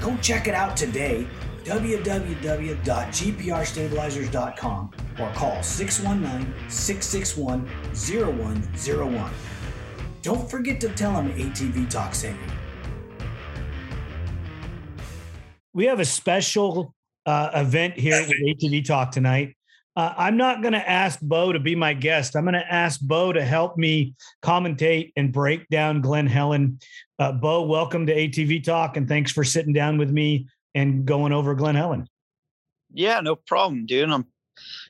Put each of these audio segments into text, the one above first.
Go check it out today www.gprstabilizers.com or call 619 661 0101. Don't forget to tell them ATV Talk sent you. We have a special uh, event here with ATV Talk tonight. Uh, I'm not going to ask Bo to be my guest. I'm going to ask Bo to help me commentate and break down Glen Helen. Uh, Bo, welcome to ATV Talk, and thanks for sitting down with me and going over Glen Helen. Yeah, no problem, dude. I'm,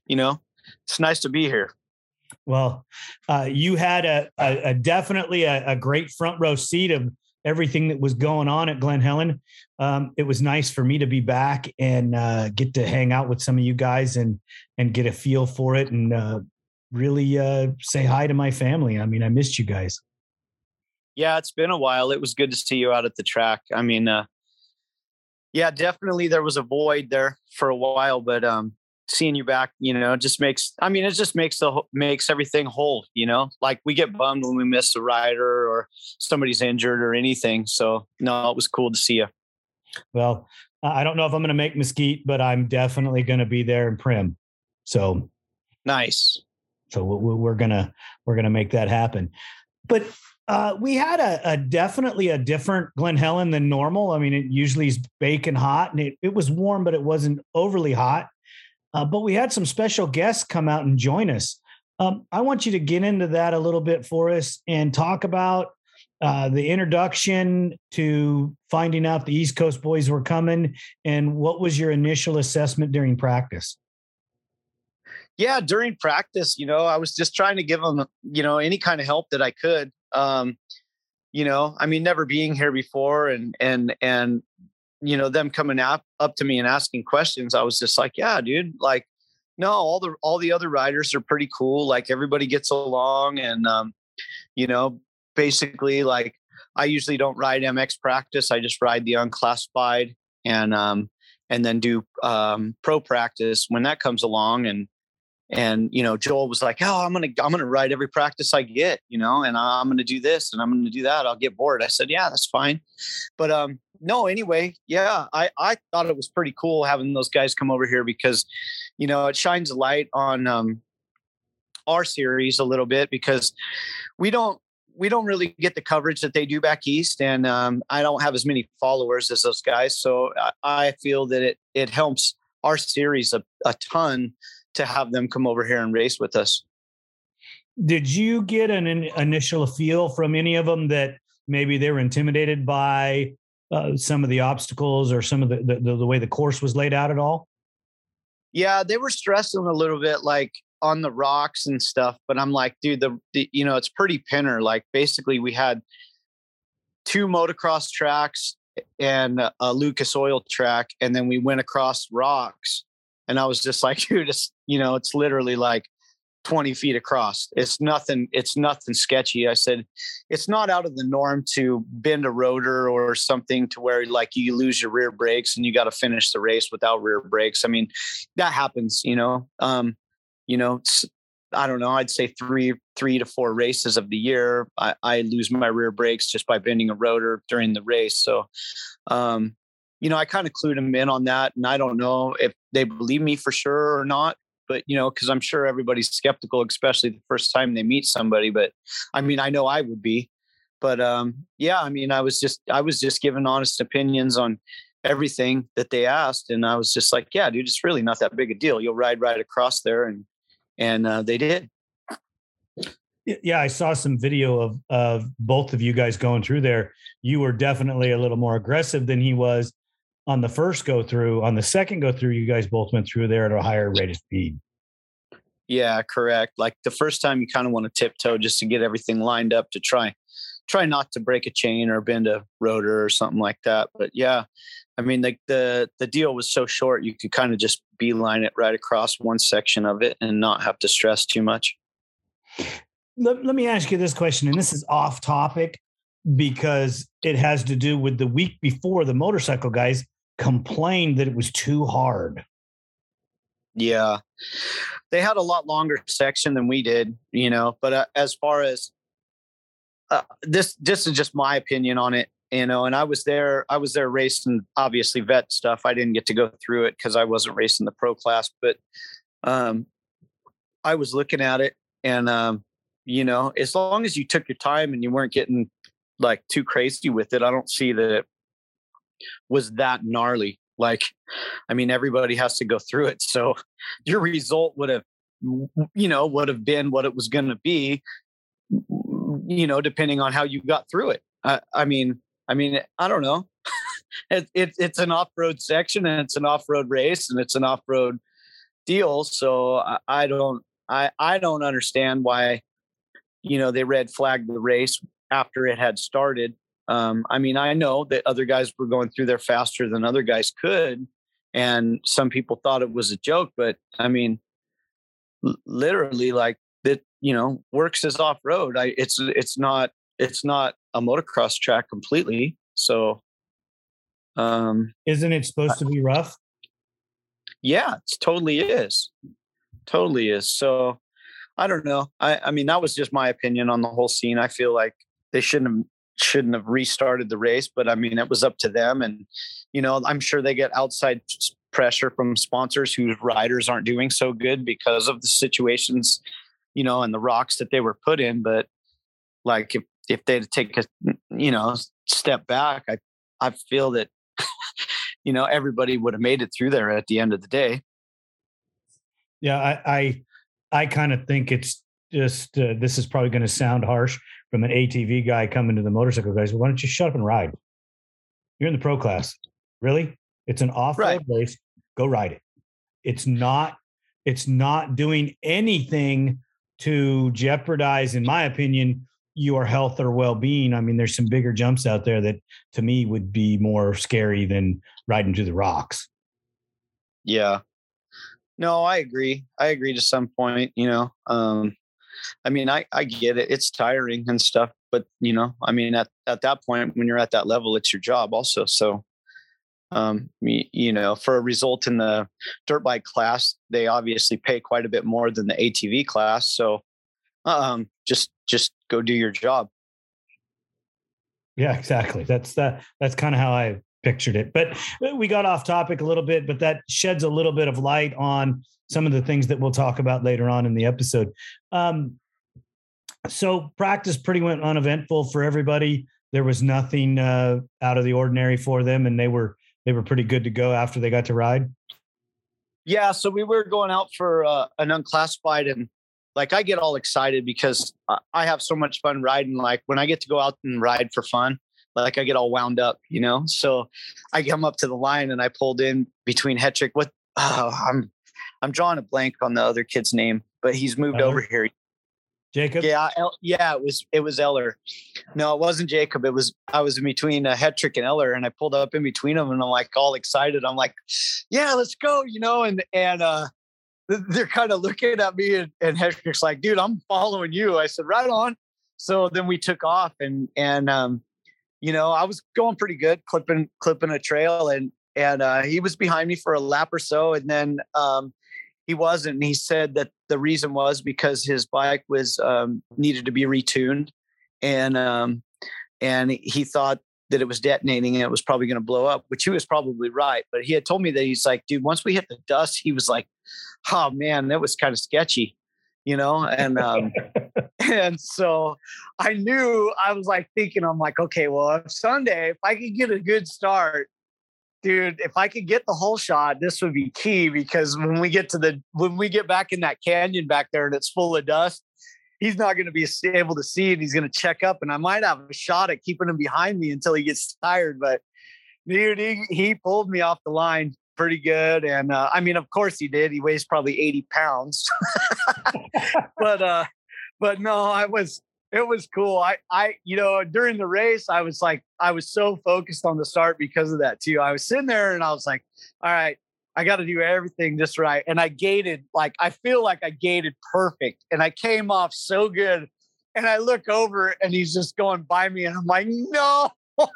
you know, it's nice to be here. Well, uh, you had a, a, a definitely a, a, great front row seat of everything that was going on at Glen Helen. Um, it was nice for me to be back and uh, get to hang out with some of you guys and and get a feel for it and uh, really uh, say hi to my family. I mean, I missed you guys. Yeah, it's been a while. It was good to see you out at the track. I mean, uh, yeah, definitely there was a void there for a while, but um, seeing you back, you know, just makes. I mean, it just makes the makes everything whole. You know, like we get bummed when we miss a rider or somebody's injured or anything. So no, it was cool to see you. Well, I don't know if I'm going to make Mesquite, but I'm definitely going to be there in Primm. So nice. So we're gonna we're gonna make that happen. But uh, we had a, a, definitely a different Glen Helen than normal. I mean, it usually is baking hot, and it, it was warm, but it wasn't overly hot. Uh, but we had some special guests come out and join us. Um, I want you to get into that a little bit for us and talk about uh, the introduction to finding out the East Coast boys were coming, and what was your initial assessment during practice? Yeah, during practice, you know, I was just trying to give them, you know, any kind of help that I could. Um, you know, I mean, never being here before, and and and you know, them coming up up to me and asking questions, I was just like, yeah, dude, like, no, all the all the other riders are pretty cool. Like everybody gets along, and um, you know, basically like I usually don't ride MX practice. I just ride the unclassified and um and then do um pro practice when that comes along and and you know Joel was like, "Oh, I'm gonna I'm gonna ride every practice I get, you know, and I'm gonna do this and I'm gonna do that. I'll get bored." I said, "Yeah, that's fine," but um, no. Anyway, yeah, I I thought it was pretty cool having those guys come over here because, you know, it shines a light on um our series a little bit because we don't we don't really get the coverage that they do back east, and um, I don't have as many followers as those guys. So I, I feel that it it helps our series a, a ton to have them come over here and race with us. Did you get an initial feel from any of them that maybe they were intimidated by uh, some of the obstacles or some of the, the the way the course was laid out at all? Yeah, they were stressing a little bit, like on the rocks and stuff. But I'm like, dude, the, the you know, it's pretty pinner. Like basically, we had two motocross tracks and a Lucas Oil track, and then we went across rocks. And I was just like, dude, it's you know, it's literally like 20 feet across. It's nothing, it's nothing sketchy. I said, it's not out of the norm to bend a rotor or something to where like you lose your rear brakes and you got to finish the race without rear brakes. I mean, that happens, you know, um, you know, I don't know, I'd say three, three to four races of the year. I, I lose my rear brakes just by bending a rotor during the race. So, um, you know, I kind of clued them in on that. And I don't know if they believe me for sure or not but you know, because I'm sure everybody's skeptical, especially the first time they meet somebody. But I mean, I know I would be. But um, yeah, I mean, I was just I was just giving honest opinions on everything that they asked, and I was just like, yeah, dude, it's really not that big a deal. You'll ride right across there, and and uh, they did. Yeah, I saw some video of of both of you guys going through there. You were definitely a little more aggressive than he was, on the first go through. On the second go through, you guys both went through there at a higher rate of speed. Yeah, correct. Like the first time, you kind of want to tiptoe just to get everything lined up to try try not to break a chain or bend a rotor or something like that. But yeah, I mean, like the the deal was so short, you could kind of just beeline it right across one section of it and not have to stress too much. Let, let me ask you this question, and this is off topic because it has to do with the week before the motorcycle guys complained that it was too hard. Yeah. They had a lot longer section than we did, you know, but uh, as far as uh, this this is just my opinion on it, you know, and I was there I was there racing obviously vet stuff. I didn't get to go through it cuz I wasn't racing the pro class, but um I was looking at it and um you know, as long as you took your time and you weren't getting like too crazy with it, I don't see that it was that gnarly. Like, I mean, everybody has to go through it. So your result would have, you know, would have been what it was going to be, you know, depending on how you got through it. I, I mean, I mean, I don't know. it, it, it's an off-road section and it's an off-road race and it's an off-road deal. So I, I don't, I, I don't understand why, you know, they red flagged the race after it had started um, I mean, I know that other guys were going through there faster than other guys could, and some people thought it was a joke. But I mean, l- literally, like that, you know, works as off road. I it's it's not it's not a motocross track completely. So, um, isn't it supposed to be rough? Yeah, it totally is. Totally is. So, I don't know. I I mean, that was just my opinion on the whole scene. I feel like they shouldn't have shouldn't have restarted the race, but I mean, it was up to them. And, you know, I'm sure they get outside pressure from sponsors whose riders aren't doing so good because of the situations, you know, and the rocks that they were put in. But like if, if they'd take a, you know, step back, I, I feel that, you know, everybody would have made it through there at the end of the day. Yeah. I, I, I kind of think it's just, uh, this is probably going to sound harsh, from an ATV guy coming to the motorcycle guys. Why don't you shut up and ride? You're in the pro class. Really? It's an off-road right. race. Go ride it. It's not. It's not doing anything to jeopardize, in my opinion, your health or well-being. I mean, there's some bigger jumps out there that, to me, would be more scary than riding to the rocks. Yeah. No, I agree. I agree to some point. You know, um, I mean, I, I get it. It's tiring and stuff, but you know, I mean, at, at that point, when you're at that level, it's your job also. So, um, you know, for a result in the dirt bike class, they obviously pay quite a bit more than the ATV class. So, um, just, just go do your job. Yeah, exactly. That's that. That's kind of how I pictured it. But we got off topic a little bit, but that sheds a little bit of light on some of the things that we'll talk about later on in the episode. Um, so practice pretty went uneventful for everybody. There was nothing uh, out of the ordinary for them, and they were they were pretty good to go after they got to ride. Yeah, so we were going out for uh, an unclassified, and like I get all excited because I have so much fun riding. Like when I get to go out and ride for fun, like I get all wound up, you know. So I come up to the line and I pulled in between Hetrick. What oh, I'm I'm drawing a blank on the other kid's name, but he's moved over here. Jacob. Yeah, El, yeah, it was it was Eller. No, it wasn't Jacob. It was I was in between uh, Hetrick and Eller, and I pulled up in between them, and I'm like all excited. I'm like, yeah, let's go, you know. And and uh, they're kind of looking at me and, and Hetrick's like, dude, I'm following you. I said, right on. So then we took off and, and, um, you know, I was going pretty good clipping, clipping a trail and, and, uh, he was behind me for a lap or so. And then, um, he wasn't. And he said that the reason was because his bike was, um, needed to be retuned and, um, and he thought that it was detonating and it was probably going to blow up, which he was probably right. But he had told me that he's like, dude, once we hit the dust, he was like, oh man, that was kind of sketchy, you know? And, um, and so I knew I was like thinking, I'm like, okay, well, if Sunday, if I could get a good start, dude, if I could get the whole shot, this would be key because when we get to the, when we get back in that canyon back there and it's full of dust, he's not going to be able to see and he's going to check up and I might have a shot at keeping him behind me until he gets tired. But dude, he, he pulled me off the line pretty good. And uh, I mean, of course he did. He weighs probably 80 pounds. but uh, but no, I was it was cool. I I you know during the race I was like I was so focused on the start because of that too. I was sitting there and I was like, all right, I got to do everything just right. And I gated like I feel like I gated perfect, and I came off so good. And I look over and he's just going by me, and I'm like, no.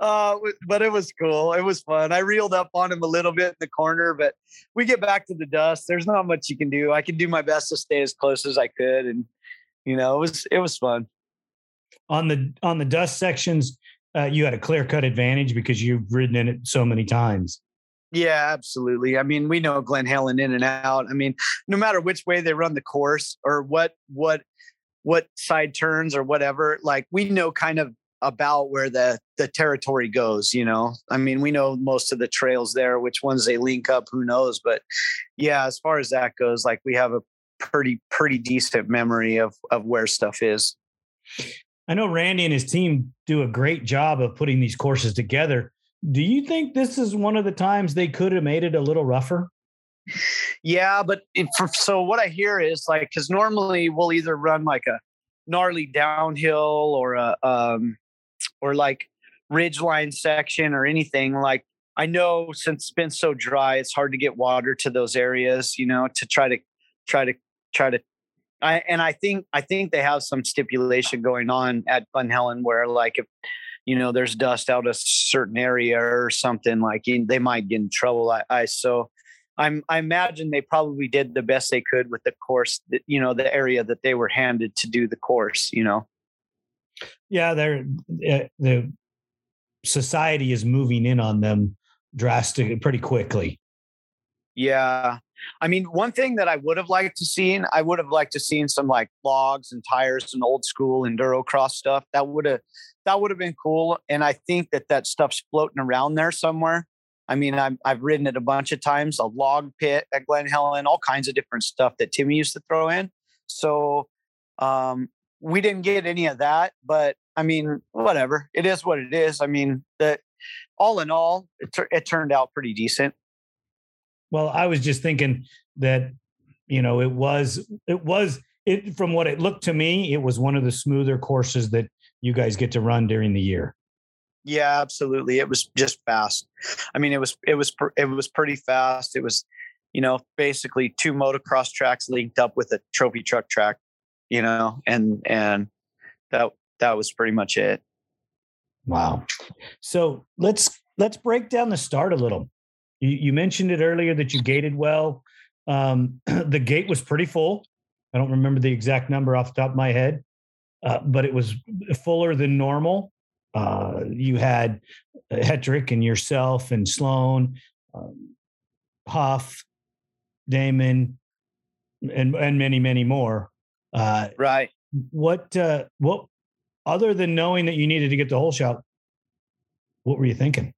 uh, but it was cool. It was fun. I reeled up on him a little bit in the corner, but we get back to the dust. There's not much you can do. I can do my best to stay as close as I could, and you know, it was it was fun. On the on the dust sections, uh, you had a clear cut advantage because you've ridden in it so many times. Yeah, absolutely. I mean, we know Glen Helen in and out. I mean, no matter which way they run the course or what what what side turns or whatever, like we know kind of about where the the territory goes, you know. I mean, we know most of the trails there, which ones they link up, who knows, but yeah, as far as that goes, like we have a pretty pretty decent memory of of where stuff is. I know Randy and his team do a great job of putting these courses together. Do you think this is one of the times they could have made it a little rougher? Yeah, but it, for, so what I hear is like because normally we'll either run like a gnarly downhill or a um, or like ridge line section or anything like I know since it's been so dry, it's hard to get water to those areas, you know, to try to try to try to I, and I think I think they have some stipulation going on at Glen Helen where like if you know there's dust out a certain area or something like they might get in trouble. I, I so I'm I imagine they probably did the best they could with the course that you know the area that they were handed to do the course. You know. Yeah, they're uh, the society is moving in on them drastically pretty quickly. Yeah, I mean, one thing that I would have liked to seen, I would have liked to seen some like logs and tires and old school enduro cross stuff. That would have that would have been cool. And I think that that stuff's floating around there somewhere. I mean, I've I've ridden it a bunch of times. A log pit at Glen Helen, all kinds of different stuff that Timmy used to throw in. So um, we didn't get any of that, but I mean, whatever. It is what it is. I mean, that all in all, it, it turned out pretty decent. Well, I was just thinking that you know it was it was it from what it looked to me, it was one of the smoother courses that you guys get to run during the year. Yeah, absolutely. It was just fast. I mean, it was it was it was pretty fast. It was, you know, basically two motocross tracks linked up with a trophy truck track, you know, and and that that was pretty much it. Wow. So let's let's break down the start a little. You, you mentioned it earlier that you gated well. Um, the gate was pretty full. I don't remember the exact number off the top of my head, uh, but it was fuller than normal. Uh, you had Hetrick and yourself and Sloan, um, Huff, Damon, and and many many more. Uh, right. What uh, what other than knowing that you needed to get the whole shot, what were you thinking?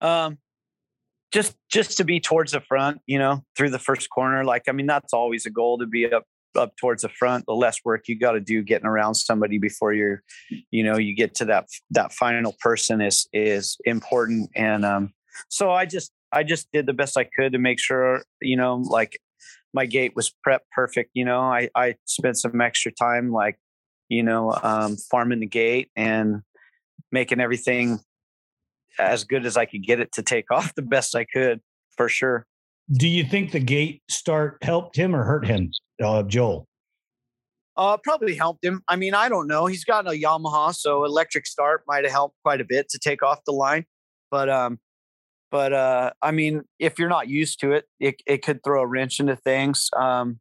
Um, just just to be towards the front, you know, through the first corner. Like, I mean, that's always a goal to be up up towards the front. The less work you got to do getting around somebody before you're, you know, you get to that that final person is is important. And um, so I just I just did the best I could to make sure, you know, like my gate was prep perfect. You know, I I spent some extra time like, you know, um, farming the gate and making everything as good as I could get it to take off the best I could for sure. Do you think the gate start helped him or hurt him, uh, Joel? Uh, probably helped him. I mean, I don't know. He's got a Yamaha, so electric start might have helped quite a bit to take off the line. But um, but uh, I mean, if you're not used to it, it it could throw a wrench into things. Um,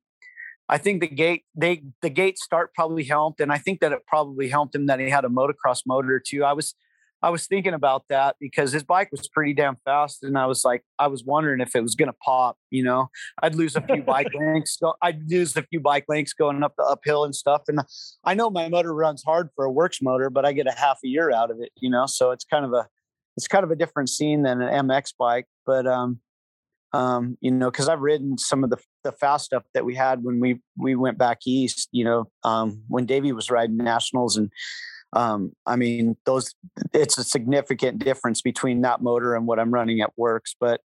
I think the gate they the gate start probably helped, and I think that it probably helped him that he had a motocross motor too. I was I was thinking about that because his bike was pretty damn fast, and I was like, I was wondering if it was gonna pop. You know, I'd lose a few bike links. Go, I'd lose a few bike links going up the uphill and stuff. And I know my motor runs hard for a works motor, but I get a half a year out of it. You know, so it's kind of a it's kind of a different scene than an MX bike. But um, um, you know, because I've ridden some of the the fast stuff that we had when we we went back east. You know, um, when Davey was riding nationals and um, I mean, those it's a significant difference between that motor and what I'm running at WORCS. But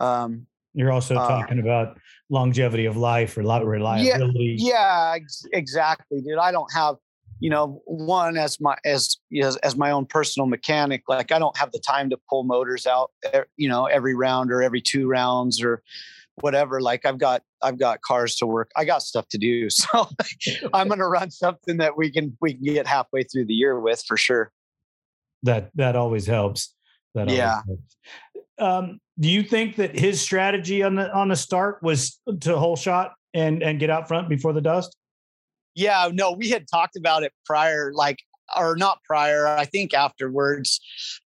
um, you're also uh, talking about longevity of life or reliability. Yeah, yeah, ex- exactly, dude. I don't have, you know, one as my as as, as my own personal mechanic. Like I don't have the time to pull motors out, you know, every round or every two rounds or whatever like i've got i've got cars to work i got stuff to do so i'm going to run something that we can we can get halfway through the year with for sure that that always helps that yeah helps. Um, do you think that his strategy on the on the start was to whole shot and and get out front before the dust yeah no we had talked about it prior like or not prior i think afterwards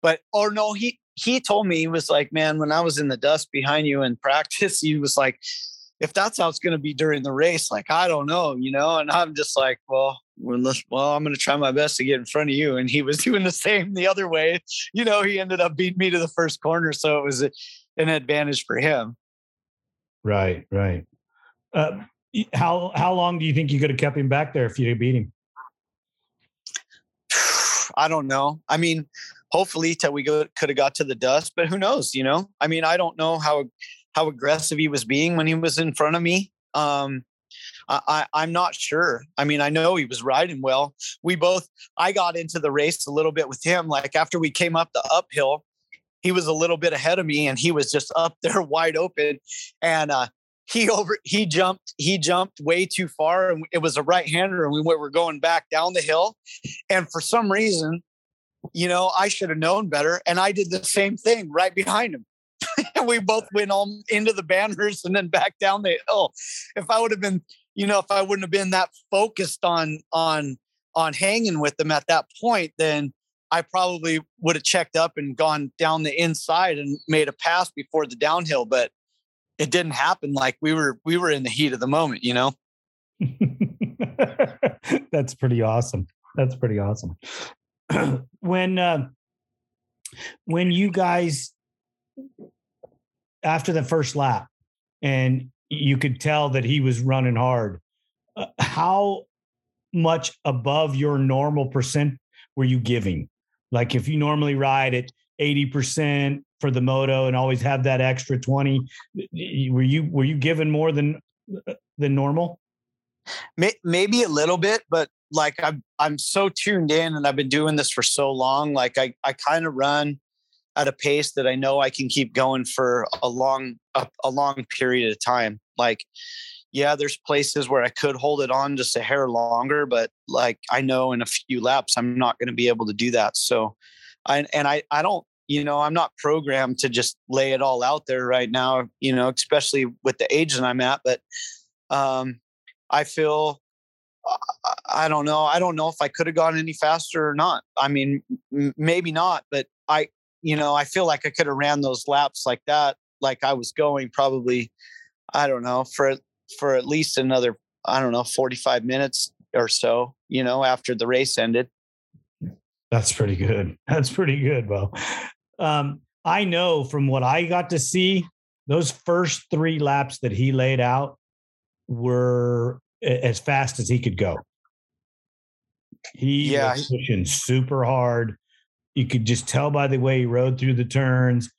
but or no he he told me he was like, man, when I was in the dust behind you in practice, he was like, if that's how it's going to be during the race, like I don't know, you know. And I'm just like, well, unless, well, I'm going to try my best to get in front of you. And he was doing the same the other way. You know, he ended up beating me to the first corner, so it was a, an advantage for him. Right, right. Uh, how how long do you think you could have kept him back there if you beat him? I don't know. I mean, hopefully till we go, could have got to the dust, but who knows, you know? I mean, I don't know how how aggressive he was being when he was in front of me. Um, I, I'm not sure. I mean, I know he was riding well. We both, I got into the race a little bit with him. Like after we came up the uphill, he was a little bit ahead of me and he was just up there wide open. And uh, he over, he jumped, he jumped way too far and it was a right hander and we were going back down the hill. And for some reason, you know, I should have known better. And I did the same thing right behind him. and we both went on into the banners and then back down the hill. If I would have been, you know, if I wouldn't have been that focused on on on hanging with them at that point, then I probably would have checked up and gone down the inside and made a pass before the downhill. But it didn't happen. Like we were we were in the heat of the moment, you know. That's pretty awesome. That's pretty awesome. when uh, when you guys after the first lap and you could tell that he was running hard uh, how much above your normal percent were you giving like if you normally ride at 80% for the moto and always have that extra 20 were you were you given more than than normal maybe a little bit but like I'm I'm so tuned in and I've been doing this for so long. Like I I kind of run at a pace that I know I can keep going for a long a, a long period of time. Like yeah, there's places where I could hold it on just a hair longer, but like I know in a few laps I'm not going to be able to do that. So I and I I don't you know I'm not programmed to just lay it all out there right now. You know, especially with the age that I'm at, but um I feel I don't know. I don't know if I could have gone any faster or not. I mean, m- maybe not, but I, you know, I feel like I could have ran those laps like that, like I was going probably, I don't know, for for at least another, I don't know, forty five minutes or so. You know, after the race ended. That's pretty good. That's pretty good, Bo. Um, I know from what I got to see, those first three laps that he laid out were as fast as he could go. He yeah, was pushing super hard. You could just tell by the way he rode through the turns.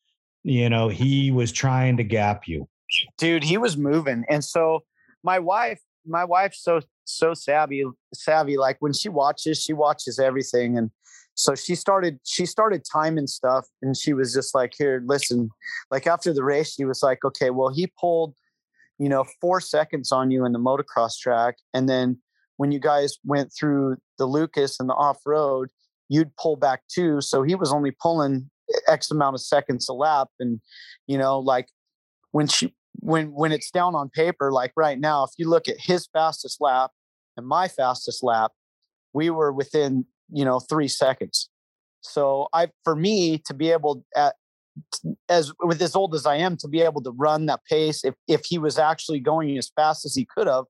You know, he was trying to gap you. Dude, he was moving. And so my wife, my wife's so so savvy, savvy. Like when she watches, she watches everything. And so she started she started timing stuff and she was just like here listen like after the race she was like okay well he pulled you know four seconds on you in the motocross track and then when you guys went through the lucas and the off-road you'd pull back too. So he was only pulling x amount of seconds a lap and you know like when she when when it's down on paper like right now if you look at his fastest lap and my fastest lap we were within you know three seconds. So i for me to be able at as with as old as i am to be able to run that pace if if he was actually going as fast as he could have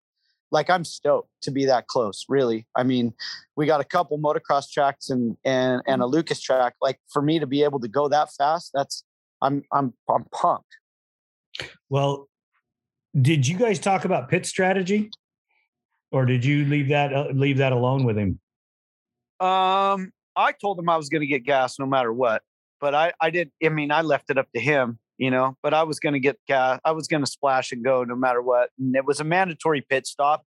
like i'm stoked to be that close really. I mean we got a couple motocross tracks and and and a lucas track like for me to be able to go that fast that's i'm i'm i'm pumped. Well did you guys talk about pit strategy? Or did you leave that uh, leave that alone with him um, I told him I was going to get gas no matter what, but I, I did. I mean, I left it up to him, you know. But I was going to get gas. I was going to splash and go no matter what. And it was a mandatory pit stop,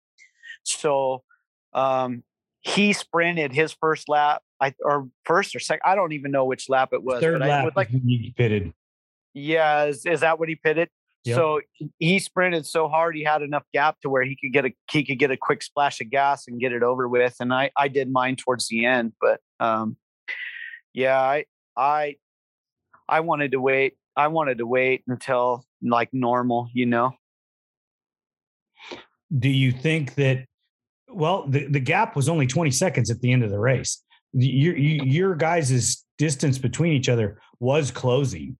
so um, he sprinted his first lap, I or first or second. I don't even know which lap it was. Third but lap, I, was like he pitted. Yeah, is, is that what he pitted? Yep. So he sprinted so hard he had enough gap to where he could get a he could get a quick splash of gas and get it over with. And I I did mine towards the end, but um, yeah, I I I wanted to wait. I wanted to wait until like normal, you know. Do you think that? Well, the, the gap was only 20 seconds at the end of the race. Your your guys' distance between each other was closing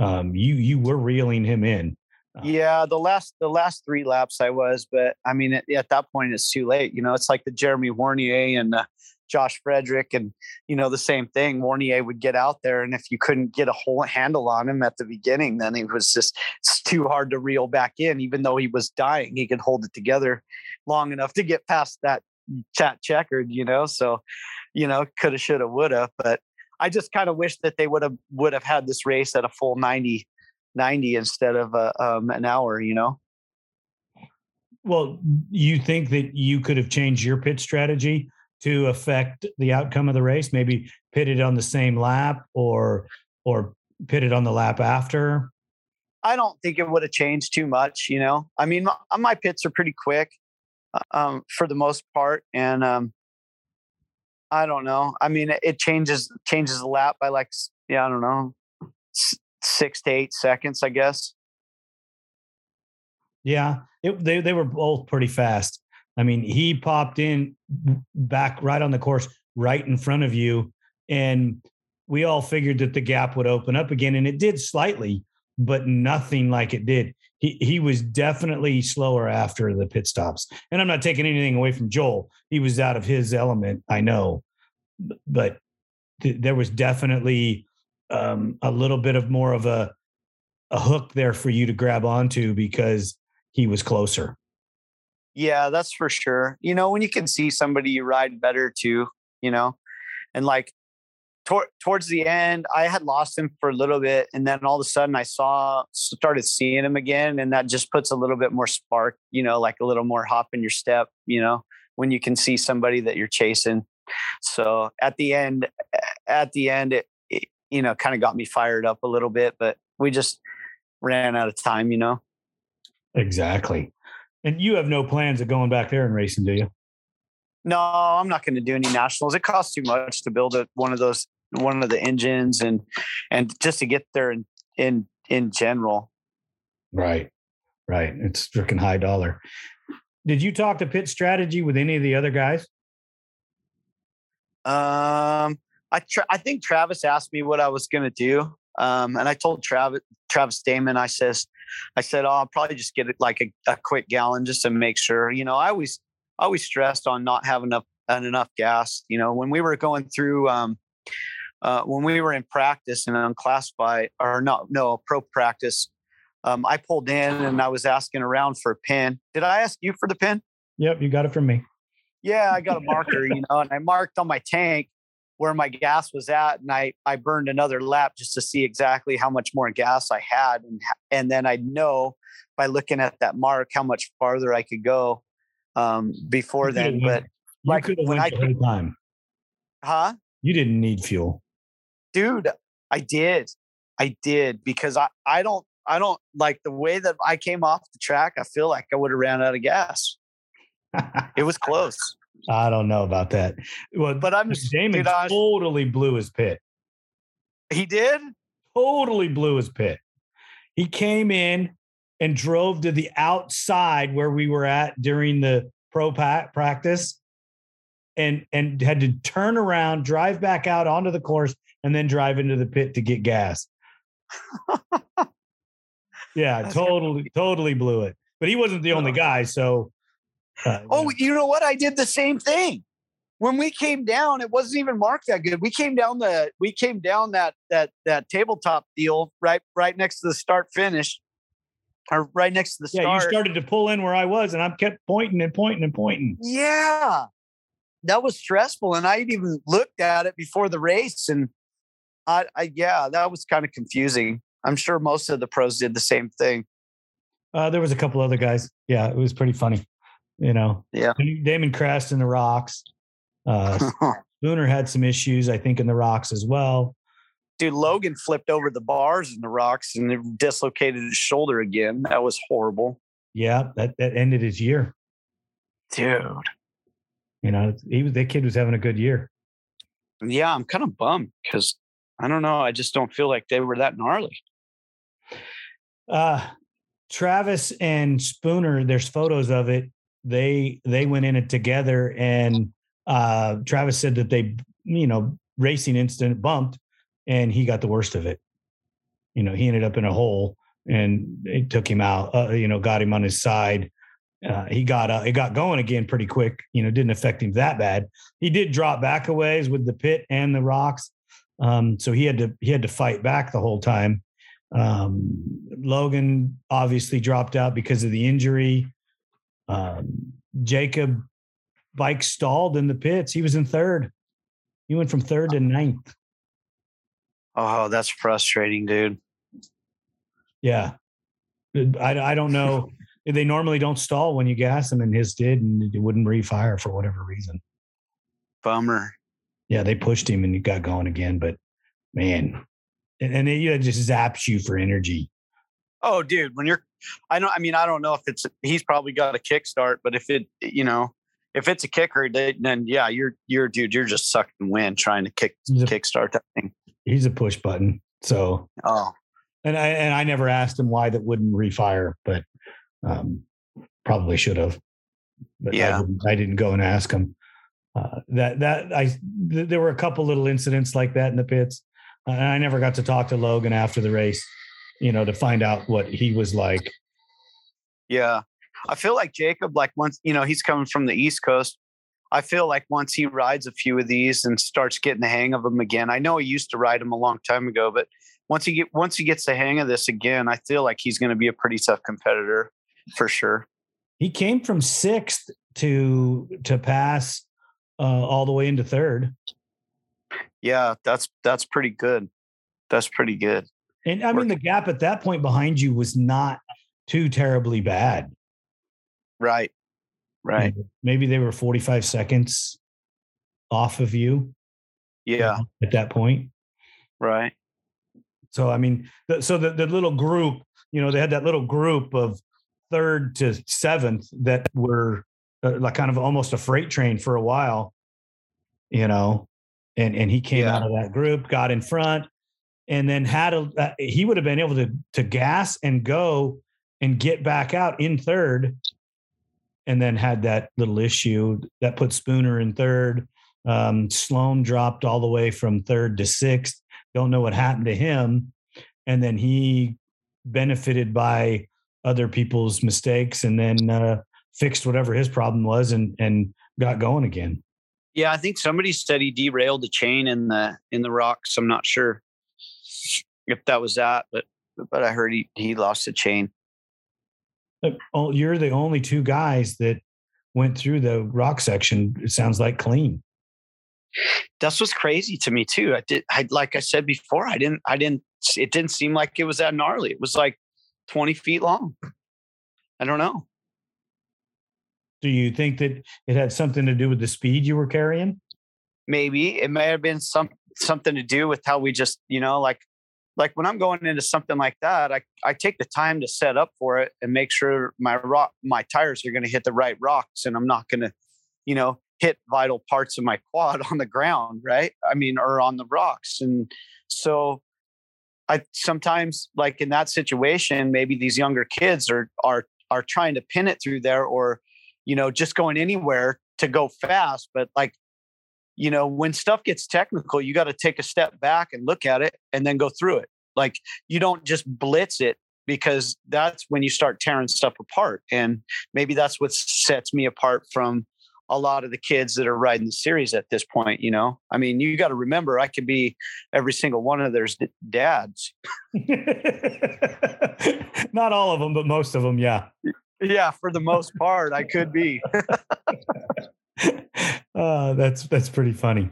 um, you you were reeling him in. Uh, yeah, the last the last three laps I was, but I mean at, at that point it's too late. You know, it's like the Jeremy Warnier and uh, Josh Frederick, and you know the same thing. Warnier would get out there, and if you couldn't get a whole handle on him at the beginning, then it was just it's too hard to reel back in. Even though he was dying, he could hold it together long enough to get past that chat checkered. You know, so you know coulda, shoulda, woulda, but I just kind of wish that they would have would have had this race at a full 90, 90 instead of a, um, an hour. You know. Well, you think that you could have changed your pit strategy to affect the outcome of the race? Maybe pitted on the same lap, or or pitted on the lap after. I don't think it would have changed too much. You know, I mean, my, my pits are pretty quick uh, um, for the most part, and um, I don't know. I mean, it changes changes the lap by like yeah, I don't know, six to eight seconds, I guess. Yeah, it, they they were both pretty fast. I mean, he popped in back right on the course, right in front of you, and we all figured that the gap would open up again, and it did slightly, but nothing like it did. He he was definitely slower after the pit stops. And I'm not taking anything away from Joel. He was out of his element, I know. But th- there was definitely um, a little bit of more of a a hook there for you to grab onto because he was closer. Yeah, that's for sure. You know, when you can see somebody you ride better too, you know, and like tor- towards the end, I had lost him for a little bit, and then all of a sudden, I saw started seeing him again, and that just puts a little bit more spark, you know, like a little more hop in your step, you know, when you can see somebody that you're chasing. So at the end, at the end, it, it you know kind of got me fired up a little bit, but we just ran out of time, you know. Exactly. And you have no plans of going back there and racing, do you? No, I'm not going to do any nationals. It costs too much to build a, one of those one of the engines and and just to get there in in in general. Right. Right. It's freaking high dollar. Did you talk to pit strategy with any of the other guys? Um, I tra- I think Travis asked me what I was going to do. Um, and I told Travis Travis Damon, I says, I said, oh, I'll probably just get it like a, a quick gallon just to make sure. You know, I always I always stressed on not having enough enough gas. You know, when we were going through um, uh, when we were in practice and on classify or not no pro practice, um, I pulled in and I was asking around for a pin. Did I ask you for the pin? Yep, you got it from me. Yeah, I got a marker, you know, and I marked on my tank where my gas was at, and I I burned another lap just to see exactly how much more gas I had, and and then I'd know by looking at that mark how much farther I could go um, before then. But like when I time. Huh? You didn't need fuel. Dude i did i did because i i don't i don't like the way that i came off the track i feel like i would have ran out of gas it was close I don't know about that. Well, but i'm just Damon dude, totally blew his pit. he did Totally blew his pit. He came in and drove to the outside where we were at during the pro practice and and had to turn around, drive back out onto the course and then drive into the pit to get gas. yeah, That's totally totally blew it. But he wasn't the only Oh. guy, so uh, oh you know what i did the same thing when we came down it wasn't even marked that good we came down the we came down that that that tabletop deal right right next to the start finish or right next to the start. yeah, you started to pull in where I was, and I kept pointing and pointing and pointing. Yeah. That was stressful. And I even looked at it before the race and I, I yeah, that was kind of confusing. I'm sure most of the pros did the same thing. Uh, there was a couple other guys. Yeah, it was pretty funny. You know, Yeah. Damon crashed in the rocks. Uh, Spooner had some issues, I think, in the rocks as well. Dude, Logan flipped over the bars in the rocks and it dislocated his shoulder again. That was horrible. Yeah, that that ended his year. Dude. You know, he was that kid was having a good year. Yeah, I'm kind of bummed because I don't know. I just don't feel like they were that gnarly. Uh, Travis and Spooner, there's photos of it. They they went in it together, and uh, Travis said that they, you know, racing incident bumped, and he got the worst of it. You know, he ended up in a hole, and it took him out. Uh, you know, got him on his side. Uh, he got uh, it got going again pretty quick. You know, didn't affect him that bad. He did drop back a ways with the pit and the rocks, um, so he had to he had to fight back the whole time. Um, Logan obviously dropped out because of the injury. Um, Jacob bike stalled in the pits. He was in third. He went from third to ninth. Oh, that's frustrating, dude. Yeah. I, I don't know. they normally don't stall when you gas them, and his did, and it wouldn't refire for whatever reason. Bummer. Yeah, they pushed him and he got going again. But man, and, and it, just zaps you for energy. Oh, dude, when you're, I don't, I mean, I don't know if it's, he's probably got a kickstart, but if it, you know, if it's a kicker, then yeah, you're, you're, dude, you're just sucking wind trying to kick, He's a- kickstart that thing. He's a push button. So Oh, and I and I never asked him why that wouldn't refire, but um, probably should have. But Yeah. I I didn't go and ask him. Uh, that that I th- there were a couple little incidents like that in the pits, uh, and I never got to talk to Logan after the race, you know, to find out what he was like. yeah. I feel like Jacob, like once, you know, he's coming from the East Coast. I feel like once he rides a few of these and starts getting the hang of them again, I know he used to ride them a long time ago, but once he get once he gets the hang of this again, I feel like he's going to be a pretty tough competitor for sure. He came from sixth to to pass uh, all the way into third, Yeah, that's that's pretty good. That's pretty good. and I mean the gap at that point behind you was not too terribly bad. Right. Right. Maybe they were 45 seconds off of you Yeah. at that point. Right. So, I mean, the, so the, the little group, you know, they had that little group of third to seventh that were uh, like kind of almost a freight train for a while, you know, and, and he came Yeah. out of that group, got in front, and then had a, uh, he would have been able to, to gas and go and get back out in third and then had that little issue that put Spooner in third. Um, Sloan dropped all the way from third to sixth. Don't know what happened to him. And then he benefited by other people's mistakes and then uh, fixed whatever his problem was and, and got going again. Yeah, I think somebody said he derailed the chain in the in the rocks. I'm not sure if that was that, but but I heard he he lost the chain. Oh, you're the only two guys that went through the rock section. It sounds like clean. That's what's crazy to me too. I did I like I said before, I didn't I didn't it didn't seem like it was that gnarly. It was like 20 feet long. I don't know. Do you think that it had something to do with the speed you were carrying? maybe. It may have been some something to do with how we just you know like like when i'm going into something like that i i take the time to set up for it and make sure my rock my tires are going to hit the right rocks and i'm not going to you know hit vital parts of my quad on the ground right? I mean or on the rocks. And so i sometimes like in that situation maybe these younger kids are are are trying to pin it through there or you know just going anywhere to go fast but like you know when stuff gets technical you got to take a step back and look at it and then go through it. Like you don't just blitz it because that's when you start tearing stuff apart and maybe that's what sets me apart from a lot of the kids that are riding the series at this point you know? I mean you got to remember i could be every single one of their dads. Not all of them but most of them yeah yeah for the most part i could be. Uh, that's that's pretty funny.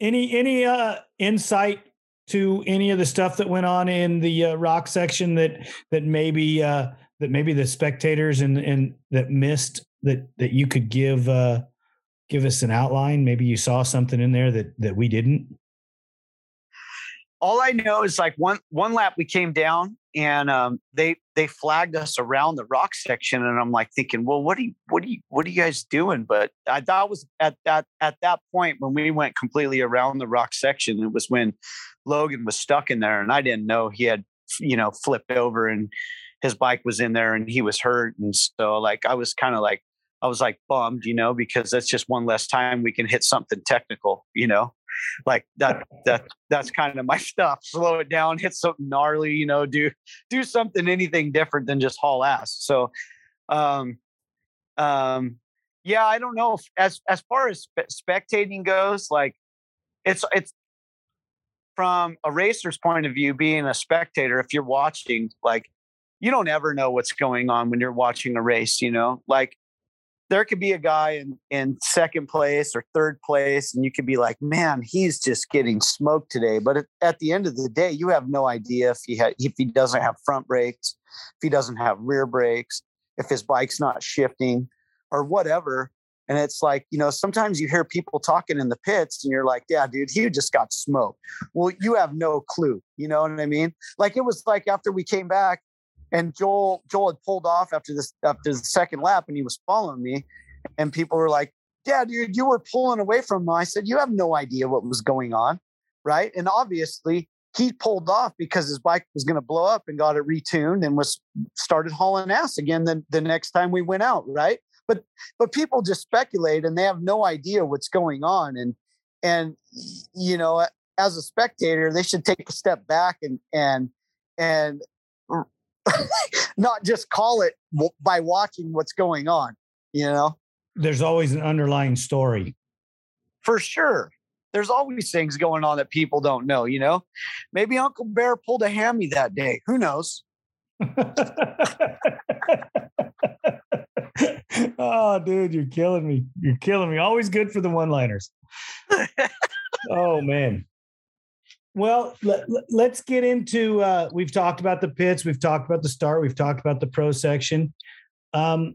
Any any uh insight to any of the stuff that went on in the uh, rock section that that maybe uh that maybe the spectators and and that missed that that you could give uh give us an outline? Maybe you saw something in there that that we didn't? All i know is like one one lap we came down and um, they they flagged us around the rock section and i'm like thinking well what are you what are you what are you guys doing? But i thought was at that at that point when we went completely around the rock section it was when logan was stuck in there and i didn't know he had you know flipped over and his bike was in there and he was hurt and so like i was kind of like I was like bummed, you know, because that's just one less time we can hit something technical, you know, like that, that, that's kind of my stuff. Slow it down, hit something gnarly, you know, do, do something, anything different than just haul ass. So, um, um, yeah, I don't know if, as, as far as spe- spectating goes, like it's, it's, from a racer's point of view, being a spectator, if you're watching, like you don't ever know what's going on when you're watching a race, you know, like there could be a guy in, in second place or third place, and you could be like, man, he's just getting smoked today. But at, at the end of the day, you have no idea if he ha- if he doesn't have front brakes, if he doesn't have rear brakes, if his bike's not shifting, or whatever. And it's like, you know, sometimes you hear people talking in the pits and you're like, yeah, dude, he just got smoked. Well, you have no clue. You know what I mean? Like it was like after we came back, and Joel Joel had pulled off after this after the second lap and he was following me and people were like yeah dude you were pulling away from him. I said you have no idea what was going on right? And obviously he pulled off because his bike was going to blow up and got it retuned and was started hauling ass again the, the next time we went out right? But but people just speculate and they have no idea what's going on and and you know as a spectator they should take a step back and and and not just call it by watching what's going on, you know? There's always an underlying story. For sure. There's always things going on that people don't know, you know? Maybe Uncle Bear pulled a hammy that day. Who knows? oh, dude, you're killing me. You're killing me. Always good for the one liners. oh, man. Well, let, us get into. Uh, we've talked about the pits. We've talked about the start. We've talked about the pro section. Um,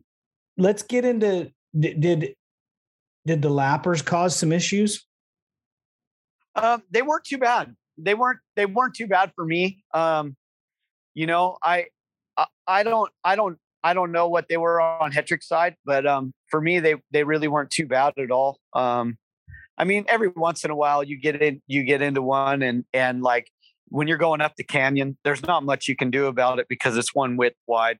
let's get into. Did did the lappers cause some issues? Um, they weren't too bad. They weren't. They weren't too bad for me. Um, you know, I, I, I don't, I don't, I don't know what they were on Hetrick's side, but um, for me, they they really weren't too bad at all. Um, I mean, every once in a while you get in, you get into one, and and like when you're going up the canyon, there's not much you can do about it because it's one width wide.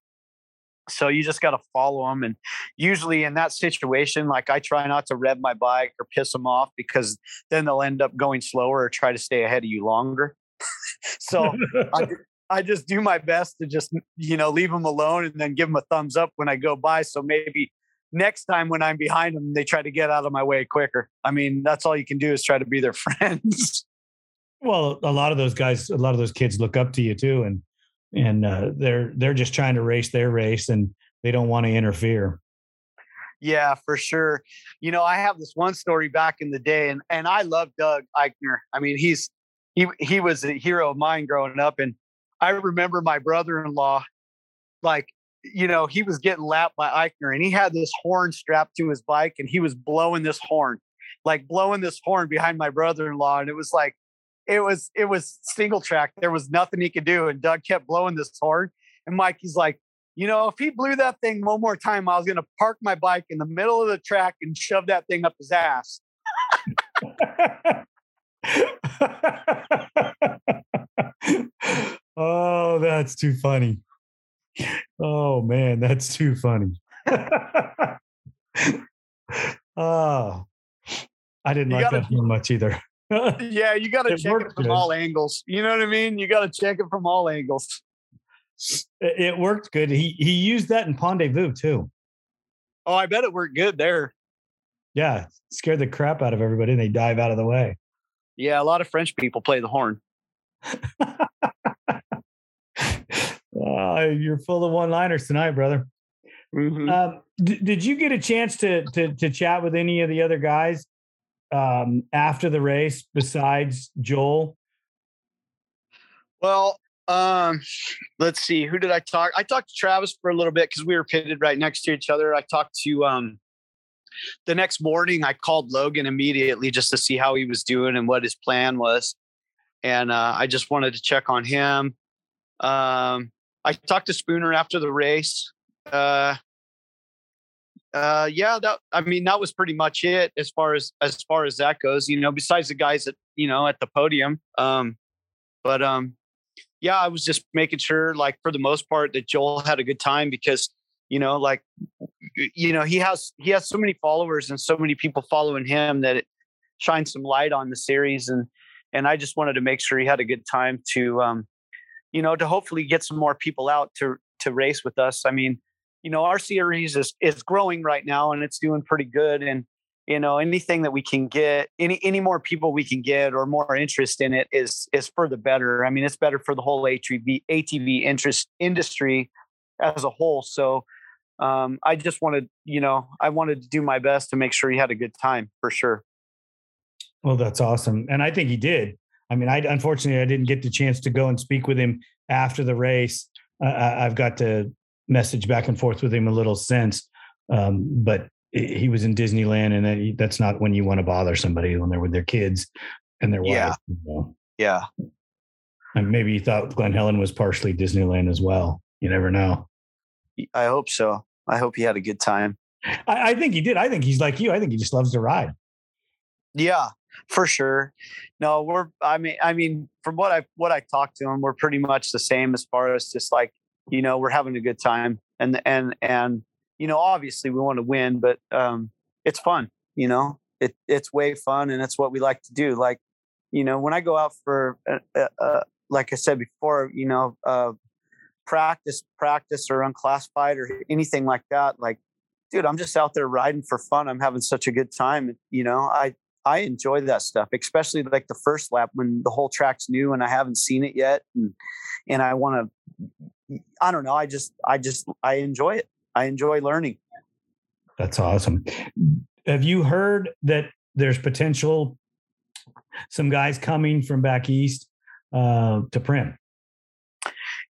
So you just got to follow them. And usually in that situation, like I try not to rev my bike or piss them off because then they'll end up going slower or try to stay ahead of you longer. so I, I just do my best to just, you know, leave them alone and then give them a thumbs up when I go by. So maybe next time when I'm behind them, they try to get out of my way quicker. I mean, that's all you can do is try to be their friends. Well, a lot of those guys, a lot of those kids look up to you too, and and uh, they're they're just trying to race their race, and they don't want to interfere. Yeah, for sure. You know, I have this one story back in the day, and and I love Doug Eichner. I mean, he's he he was a hero of mine growing up, and I remember my brother-in-law, like you know, he was getting lapped by Eichner and he had this horn strapped to his bike and he was blowing this horn. like blowing this horn behind my brother-in-law, and it was like it was it was single track. There was nothing he could do, and Doug kept blowing this horn. And Mikey's like, you know, if he blew that thing one more time, I was going to park my bike in the middle of the track and shove that thing up his ass. oh, that's too funny. Oh man, that's too funny. oh, I didn't You like gotta- that one much either. yeah, you got to check it from good. all angles. You know what I mean? You got to check it from all angles. it worked good. He he used that in Pondezvous too. Oh, I bet it worked good there. Yeah, scared the crap out of everybody, and they dive out of the way. Yeah, a lot of French people play the horn. Oh, you're full of one-liners tonight, brother. Mhm. Um, d- did you get a chance to, to to chat with any of the other guys um, after the race besides Joel? Well, um, let's see. Who did I talk? I talked to Travis for a little bit because we were pitted right next to each other. I talked to um the next morning. I called Logan immediately just to see how he was doing and what his plan was, and uh, I just wanted to check on him. Um, I talked to Spooner after the race. Uh, uh, yeah, that I mean that was pretty much it as far as as far as that goes. You know, besides the guys that you know at the podium. Um, but um, yeah, I was just making sure, like for the most part, that Joel had a good time because you know, like you know, he has he has so many followers and so many people following him that it shines some light on the series, and and I just wanted to make sure he had a good time to, um, you know, to hopefully get some more people out to to race with us. I mean, you know, our series is is growing right now and it's doing pretty good, and you know anything that we can get any any more people we can get or more interest in it is is for the better. I mean it's better for the whole atv atv interest industry as a whole. So um i just wanted you know i wanted to do my best to make sure he had a good time for sure. Well, that's awesome, and I think he did. I mean, I unfortunately I didn't get the chance to go and speak with him after the race. Uh, I, I've got to message back and forth with him a little since, um, but he he was in Disneyland, and that's not when you want to bother somebody when they're with their kids and their Yeah. wives. you know. yeah And maybe he thought Glen Helen was partially Disneyland as well. You never know. i hope so i hope he had a good time I, I think he did. I think he's like you. I think he just loves to ride. Yeah, for sure. No, we're I mean I mean from what I what I talked to him, we're pretty much the same as far as just like, you know, we're having a good time and and and you know, obviously we want to win, but um it's fun, you know. It it's way fun and it's what we like to do. Like, you know, when I go out for uh, uh, uh, like I said before, you know, uh practice practice or unclassified or anything like that, like dude, I'm just out there riding for fun. I'm having such a good time. You know, I I enjoy that stuff, especially like the first lap when the whole track's new and I haven't seen it yet, and and I want to. I don't know. I just I just I enjoy it. I enjoy learning. That's awesome. Have you heard that there's potential some guys coming from back east uh, to Primm?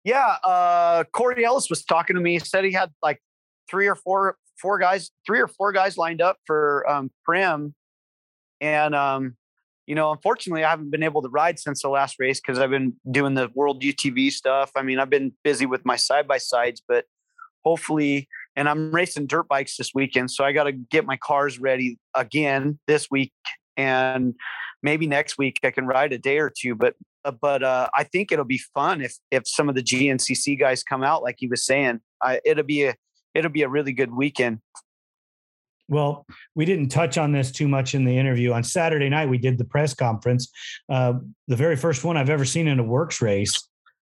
Yeah, uh, Corey Ellis was talking to me. He said he had like three or four four guys, three or four guys lined up for um, Primm, and um, you know, unfortunately, I haven't been able to ride since the last race because I've been doing the World UTV stuff. I mean, I've been busy with my side by sides, but hopefully, and I'm racing dirt bikes this weekend, so I got to get my cars ready again this week, and maybe next week I can ride a day or two. But uh, but uh, I think it'll be fun if if some of the GNCC guys come out, like he was saying. I, it'll be a it'll be a really good weekend. Well, we didn't touch on this too much in the interview. On Saturday night, we did the press conference. Uh, the very first one I've ever seen in a WORCS race.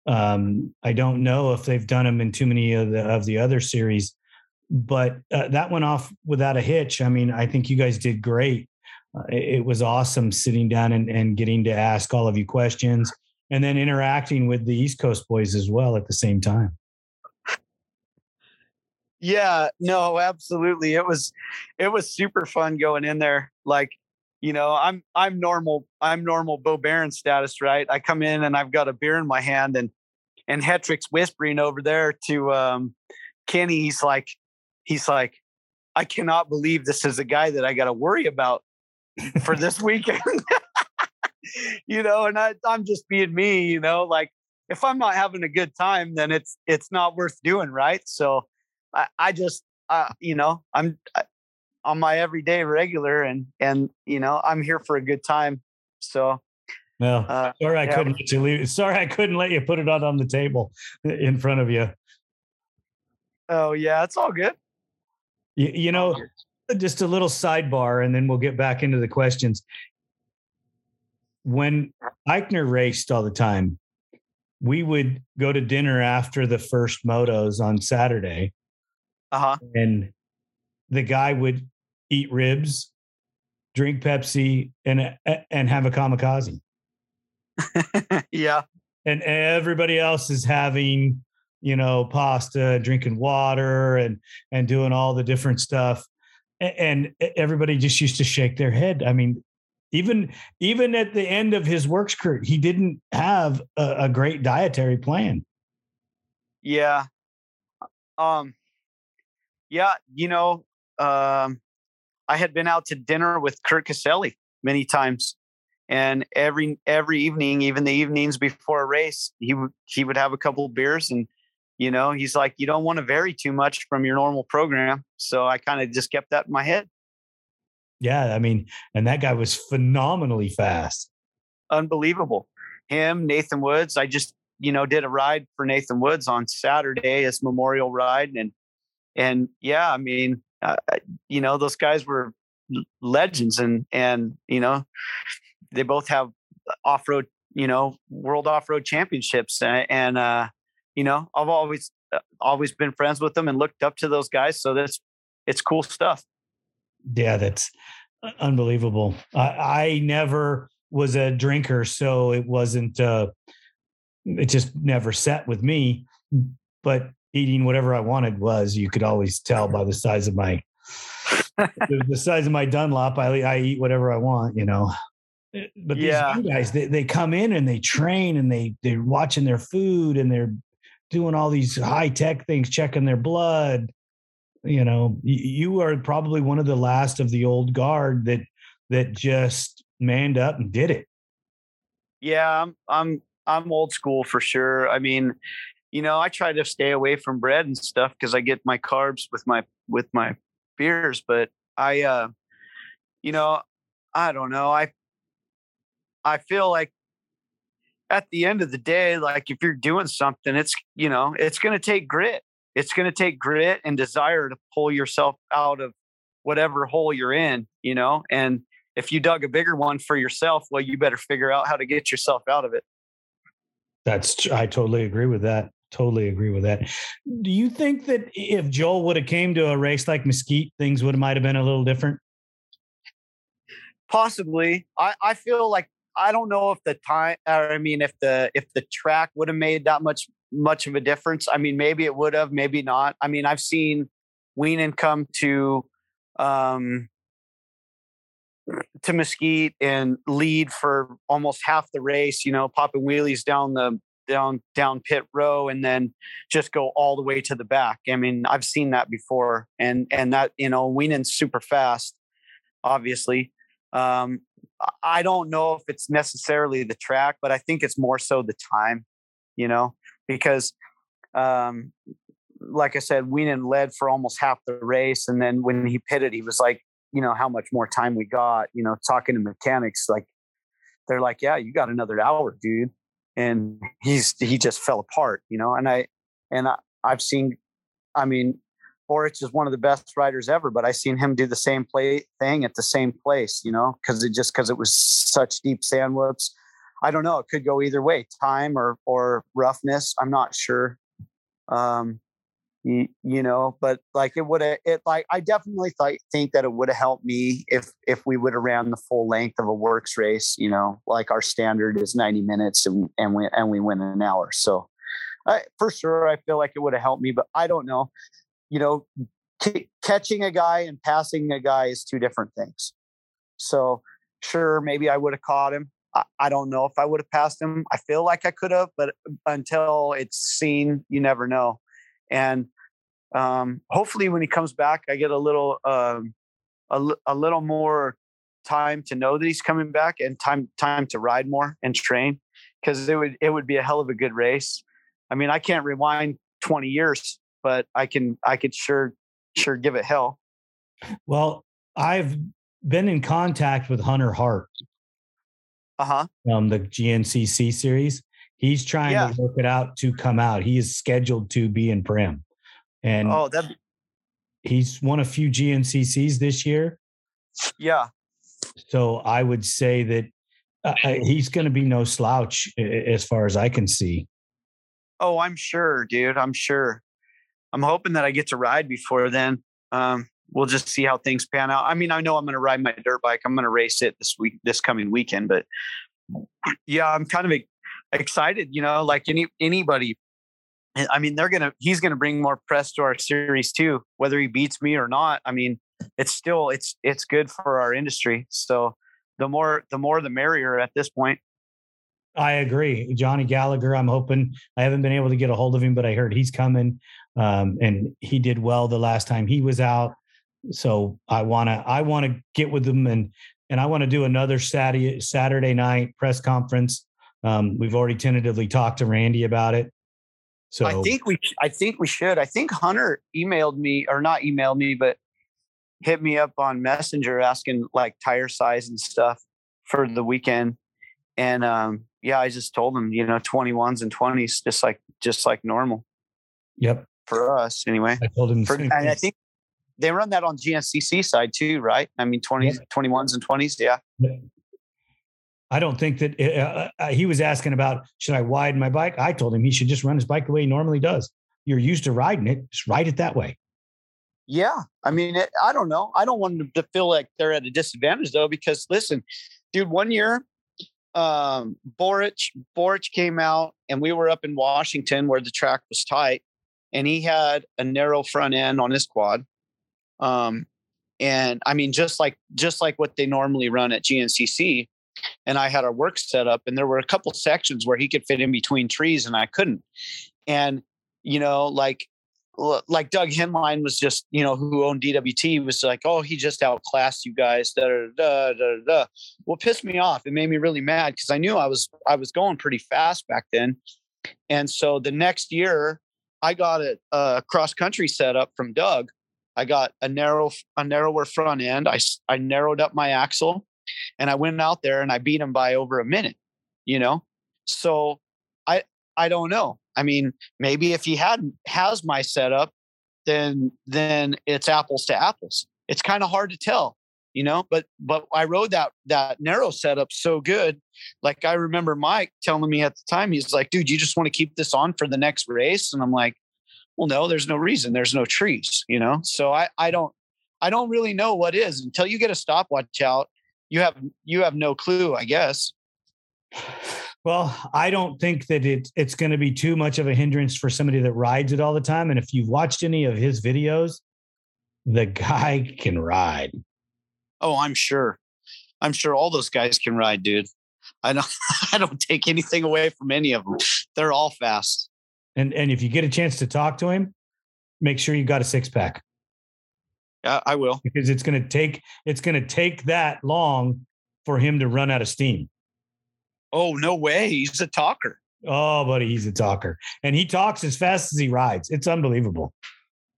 Um, I don't know if they've done them in too many of the of the other series, but uh, that went off without a hitch. I mean, I think you guys did great. Uh, it, was awesome sitting down and, and getting to ask all of you questions, and then interacting with the East Coast boys as well at the same time. Yeah, no, absolutely. It was it was super fun going in there. Like, you know, I'm I'm normal, I'm normal Bo Barron status, right? I come in and I've got a beer in my hand and and Hetrick's whispering over there to um Kenny, he's like, he's like, I cannot believe this is a guy that I gotta worry about. for this weekend. you know, and I, I'm just being me, you know, like if I'm not having a good time, then it's it's not worth doing, right? So I, I just uh, you know, I'm I, on my everyday regular and and you know, I'm here for a good time. So no, uh, sorry I yeah. couldn't let you leave. Sorry I couldn't let you put it out on the table in front of you. Oh yeah, it's all good. You, you know, just a little sidebar, and then we'll get back into the questions. When Eichner raced all the time, we would go to dinner after the first motos on Saturday. Uh-huh. And the guy would eat ribs, drink Pepsi, and and have a kamikaze. yeah. And everybody else is having, you know, pasta, drinking water, and and doing all the different stuff. And everybody just used to shake their head. I mean, even even at the end of his WORCS career, he didn't have a, a great dietary plan. Yeah. Um. Yeah, you know, um, I had been out to dinner with Kurt Caselli many times, and every every evening, even the evenings before a race, he would he would have a couple beers, and you know, he's like, you don't want to vary too much from your normal program. So I kind of just kept that in my head. Yeah, I mean, and that guy was phenomenally fast. Unbelievable. Him, Nathan Woods. I just, you know, did a ride for Nathan Woods on Saturday as memorial ride, and and yeah, I mean, uh, you know, those guys were legends, and and you know, they both have off road, you know, world off road championships, and, and uh, you know, I've always uh, always been friends with them and looked up to those guys. So that's it's cool stuff. Yeah, that's unbelievable. I, I never was a drinker, so it wasn't. Uh, it just never set with me. But eating whatever I wanted was, you could always tell by the size of my the size of my Dunlop. I I eat whatever I want, you know. Eh, but yeah. these guys, they, they come in and they train and they they're watching their food and they're doing all these high tech things, checking their blood. You know, you are probably one of the last of the old guard that that just manned up and did it. Yeah, I'm I'm I'm old school for sure. I mean, you know, I try to stay away from bread and stuff because I get my carbs with my with my beers. But I, uh, you know, I don't know. I I feel like at the end of the day, like if you're doing something, it's you know, it's going to take grit. It's going to take grit and desire to pull yourself out of whatever hole you're in. You know, and if you dug a bigger one for yourself, well, you better figure out how to get yourself out of it. That's I totally agree with that. Totally agree with that. Do you think that if Joel would have came to a race like Mesquite, things would have might have been a little different? Possibly. I, I feel like I don't know if the time or I mean if the if the track would have made that much much of a difference. I mean maybe it would have, maybe not. I mean I've seen Wienen come to um to Mesquite and lead for almost half the race, you know, popping wheelies down the down down pit row and then just go all the way to the back. I mean, I've seen that before and and that, you know, Wienen's super fast, obviously. Um, I don't know if it's necessarily the track, but I think it's more so the time, you know, because um, like I said, Wienen led for almost half the race. And then when he pitted, he was like, you know, how much more time we got, you know, talking to mechanics, like they're like, yeah, you got another hour, dude. And he's, he just fell apart, you know, and I, and I, I've seen, I mean, Borich is one of the best riders ever, but I seen him do the same play thing at the same place, you know, because it just because it was such deep sand whoops. I don't know. It could go either way, time or or roughness. I'm not sure. Um, you, know, but like it would have it like I definitely th- think that it would have helped me if if we would have ran the full length of a WORCS race. You know, like our standard is 90 minutes and and we and we win an hour. So. I, for sure, I feel like it would have helped me, but I don't know you know, c- catching a guy and passing a guy is two different things. So, sure, maybe I would have caught him. I don't know if I would have passed him. I feel like I could have, but until it's seen, you never know. And um, hopefully, when he comes back, I get a little, um, a, a little more time to know that he's coming back and time time to ride more and train because it would it would be a hell of a good race. I mean, I can't rewind 20 years, but I can I could sure sure give it hell. Well, I've been in contact with Hunter Hart Uh-huh. from the GNCC series. He's trying Yeah. to work it out to come out. He is scheduled to be in Primm. And Oh, that he's won a few GNCCs this year. yeah. So I would say that uh, uh, he's going to be no slouch as far as I can see. Oh, I'm sure, dude. I'm sure. I'm hoping that I get to ride before then. Um, we'll just see how things pan out. I mean, I know I'm going to ride my dirt bike. I'm going to race it this week, this coming weekend. But yeah, I'm kind of excited. You know, like any anybody. I mean, they're gonna. He's gonna bring more press to our series too, whether he beats me or not. I mean, it's still it's it's good for our industry. So the more the more the merrier at this point. I agree. Johnny Gallagher, I'm hoping I haven't been able to get a hold of him, but I heard he's coming. Um, and he did well the last time he was out. So I want to, I want to get with him and, and I want to do another Saturday, Saturday night press conference. Um, we've already tentatively talked to Randy about it. So I think we I think we should. I think Hunter emailed me or not emailed me, but hit me up on Messenger asking like tire size and stuff for the weekend. And um yeah, I just told him, you know, 21s and 20s just like just like normal yep. for us anyway. I told him. For, and I think they run that on GNCC side too, right? I mean 20s, 21s and 20s, yeah. I don't think that uh, uh, he was asking about should I widen my bike. I told him he should just run his bike the way he normally does. You're used to riding it, just ride it that way. Yeah. I mean, it, I don't know. I don't want them to feel like they're at a disadvantage though, because listen, dude, one year, um, Borich, Borich came out and we were up in Washington where the track was tight and he had a narrow front end on his quad. Um, and I mean, just like, just like what they normally run at GNCC. And I had our work set up and there were a couple sections where he could fit in between trees and I couldn't. And, you know, like like Doug Henline was just, you know, who owned DWT was like, oh, he just outclassed you guys. Da, da, da, da, da. Well, pissed me off. It made me really mad because I knew I was I was going pretty fast back then. And so the next year, I got a, a cross country setup from Doug. I got a narrow a narrower front end. I I narrowed up my axle, and I went out there and I beat him by over a minute. You know, so I I don't know. I mean, maybe if he had has my setup, then then it's apples to apples. It's kind of hard to tell, you know. But but I rode that that narrow setup so good. Like I remember Mike telling me at the time, he's like, "Dude, you just want to keep this on for the next race?" And I'm like, "Well, no, there's no reason. There's no trees, you know." So I I don't I don't really know what is until you get a stopwatch out. You have you have no clue, I guess. Well, I don't think that it, it's going to be too much of a hindrance for somebody that rides it all the time. And if you've watched any of his videos, the guy can ride. Oh, I'm sure. I'm sure all those guys can ride, dude. I don't I don't take anything away from any of them. They're all fast. And and if you get a chance to talk to him, make sure you got a six pack Yeah, I will. because it's going to take it's going to take that long for him to run out of steam. Oh, no way. He's a talker. Oh, buddy, he's a talker, and he talks as fast as he rides. It's unbelievable.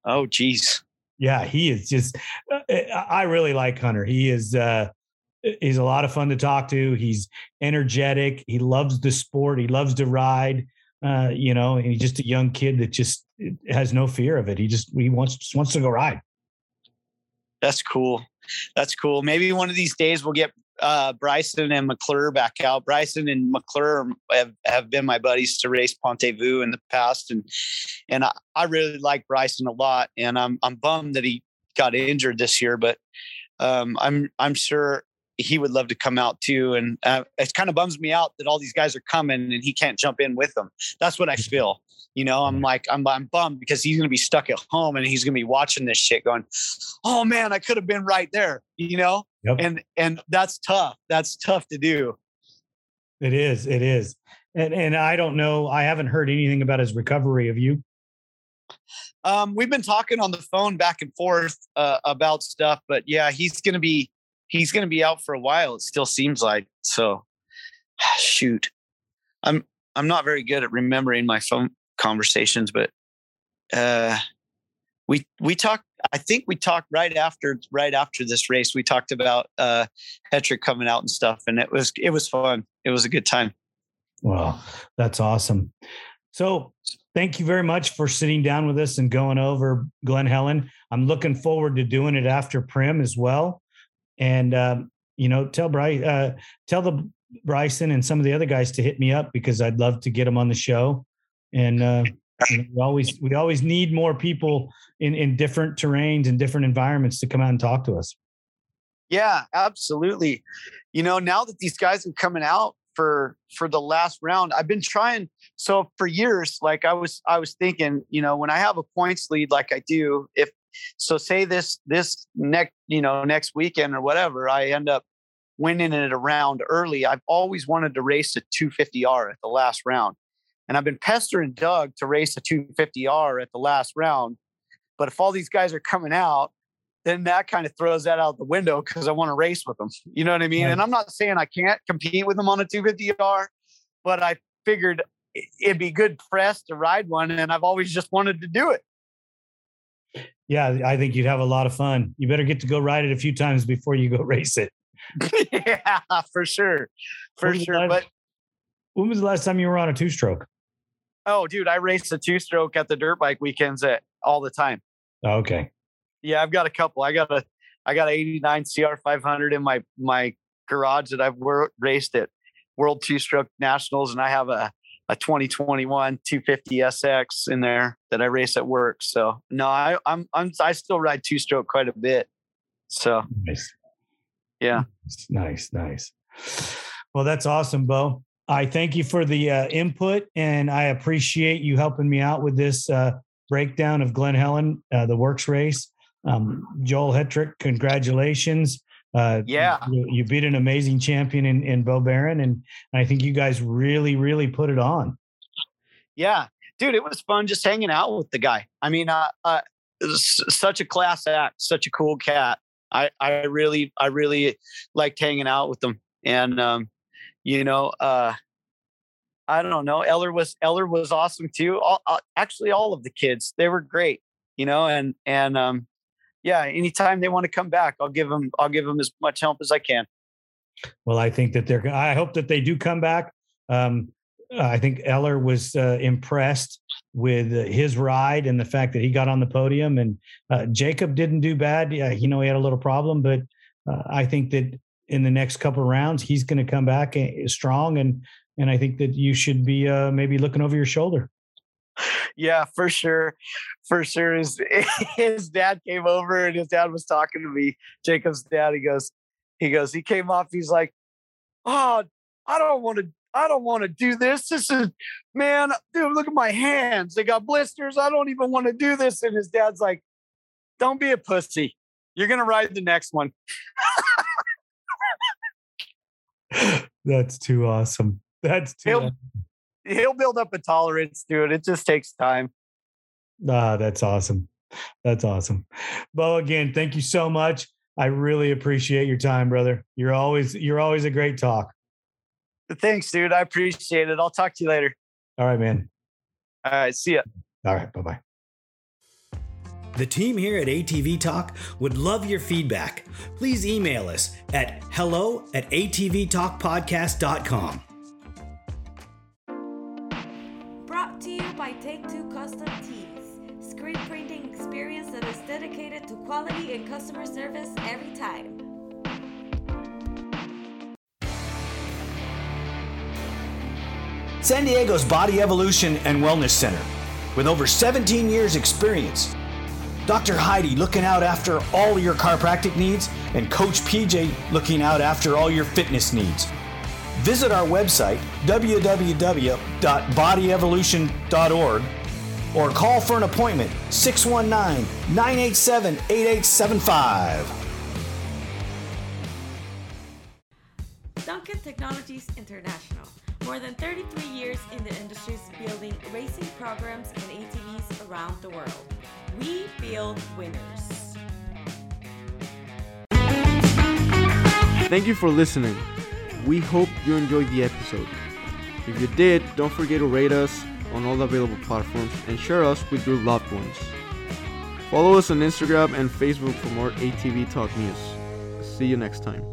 Oh, geez. Yeah, he is just. uh, I I really like Hunter. He is. uh He's a lot of fun to talk to. He's energetic. He loves the sport. He loves to ride. Uh, you know, and he's just a young kid that just has no fear of it. He just he wants just wants to go ride. That's cool. That's cool. Maybe one of these days we'll get uh, Bryson and McClure back out. Bryson and McClure have, have been my buddies to race Ponte-Vu in the past, and and I, I really like Bryson a lot. And I'm I'm bummed that he got injured this year, but um, I'm I'm sure he would love to come out too. And uh, it kind of bums me out that all these guys are coming and he can't jump in with them. That's what I feel. You know, I'm like, I'm, I'm bummed because he's going to be stuck at home and he's going to be watching this shit going, oh man, I could have been right there, you know? Yep. And, and that's tough. That's tough to do. It is. It is. And and I don't know. I haven't heard anything about his recovery. Have you? Um, we've been talking on the phone back and forth uh, about stuff, but yeah, he's going to be, he's going to be out for a while. It still seems like so. Shoot, I'm I'm not very good at remembering my phone conversations, but uh, we we talked. I think we talked right after right after this race. We talked about uh, Hetrick coming out and stuff, and it was it was fun. It was a good time. Well, that's awesome. So thank you very much for sitting down with us and going over Glen Helen. I'm looking forward to doing it after Primm as well. And um, you know, tell Bryce, uh, tell the Bryson and some of the other guys to hit me up because I'd love to get them on the show. And uh, you know, we always we always need more people in in different terrains and different environments to come out and talk to us. Yeah, absolutely. You know, now that these guys are coming out for for the last round, I've been trying. So for years, like I was I was thinking, you know, when I have a points lead like I do, if so say this this next you know next weekend or whatever, I end up winning it around early. I've always wanted to race a 250R at the last round. And I've been pestering Doug to race a 250R at the last round. But if all these guys are coming out, then that kind of throws that out the window because I want to race with them. You know what I mean? And I'm not saying I can't compete with them on a 250R, but I figured it'd be good press to ride one. And I've always just wanted to do it. Yeah, I think you'd have a lot of fun. You better get to go ride it a few times before you go race it. yeah, for sure. For sure. Last, but when was the last time you were on a two stroke? Oh, dude, I race a two stroke at the dirt bike weekends at all the time. Oh, okay. Yeah, I've got a couple. I got a I got an 89 CR 500 in my my garage that I've wor- raced at World Two Stroke Nationals, and I have a a 2021 250 SX in there that I race at work. So no, I, I'm I'm I still ride two stroke quite a bit. So nice. yeah, nice, nice. Well, that's awesome, Bo. I thank you for the uh, input, and I appreciate you helping me out with this uh, breakdown of Glen Helen, uh, the WORCS race. Um, Joel Hetrick, congratulations. Uh, yeah, you, you, beat an amazing champion in, in Bo Barron, and I think you guys really, really put it on. Yeah, dude, it was fun just hanging out with the guy. I mean, uh, uh, such a class act, such a cool cat. I, I really, I really liked hanging out with them, and um, you know, uh, I don't know. Eller was Eller was awesome too. All, uh, actually, all of the kids they were great. You know, and and um, yeah, anytime they want to come back, I'll give them I'll give them as much help as I can. Well, I think that they're. I hope that they do come back. Um, I think Eller was uh, impressed with his ride and the fact that he got on the podium, and uh, Jacob didn't do bad. Yeah, you know he had a little problem, but uh, I think that in the next couple rounds he's going to come back eh, strong, and and I think that you should be uh, maybe looking over your shoulder yeah, for sure. For sure. His, his dad came over and his dad was talking to me, Jacob's dad. He goes, he goes, he came off, he's like, Oh, I don't want to, I don't want to do this. This is man, dude, look at my hands. They got blisters. I don't even want to do this. And his dad's like, Don't be a pussy. You're gonna ride the next one. That's too awesome. That's too he'll, awesome he'll build up a tolerance to it. It just takes time. Ah, that's awesome. That's awesome. Bo, again, thank you so much. I really appreciate your time, brother. You're always you're always a great talk. Thanks, dude. I appreciate it. I'll talk to you later. All right, man. All right, see ya. All right, bye-bye. The team here at ATV Talk would love your feedback. Please email us at hello at atvtalkpodcast.com. Custom Tees. Screen printing experience that is dedicated to quality and customer service every time. San Diego's Body Evolution and Wellness Center. With over 17 years' experience, Dr. Heidi looking out after all your chiropractic needs, and Coach PJ looking out after all your fitness needs. Visit our website, www.bodyevolution.org, or call for an appointment, 619 987 8875. Duncan Technologies International. More than 33 years in the industry building racing programs and ATVs around the world. We build winners. Thank you for listening. We hope you enjoyed the episode. If you did, don't forget to rate us on all available platforms and share us with your loved ones. Follow us on Instagram and Facebook for more ATV Talk news. See you next time.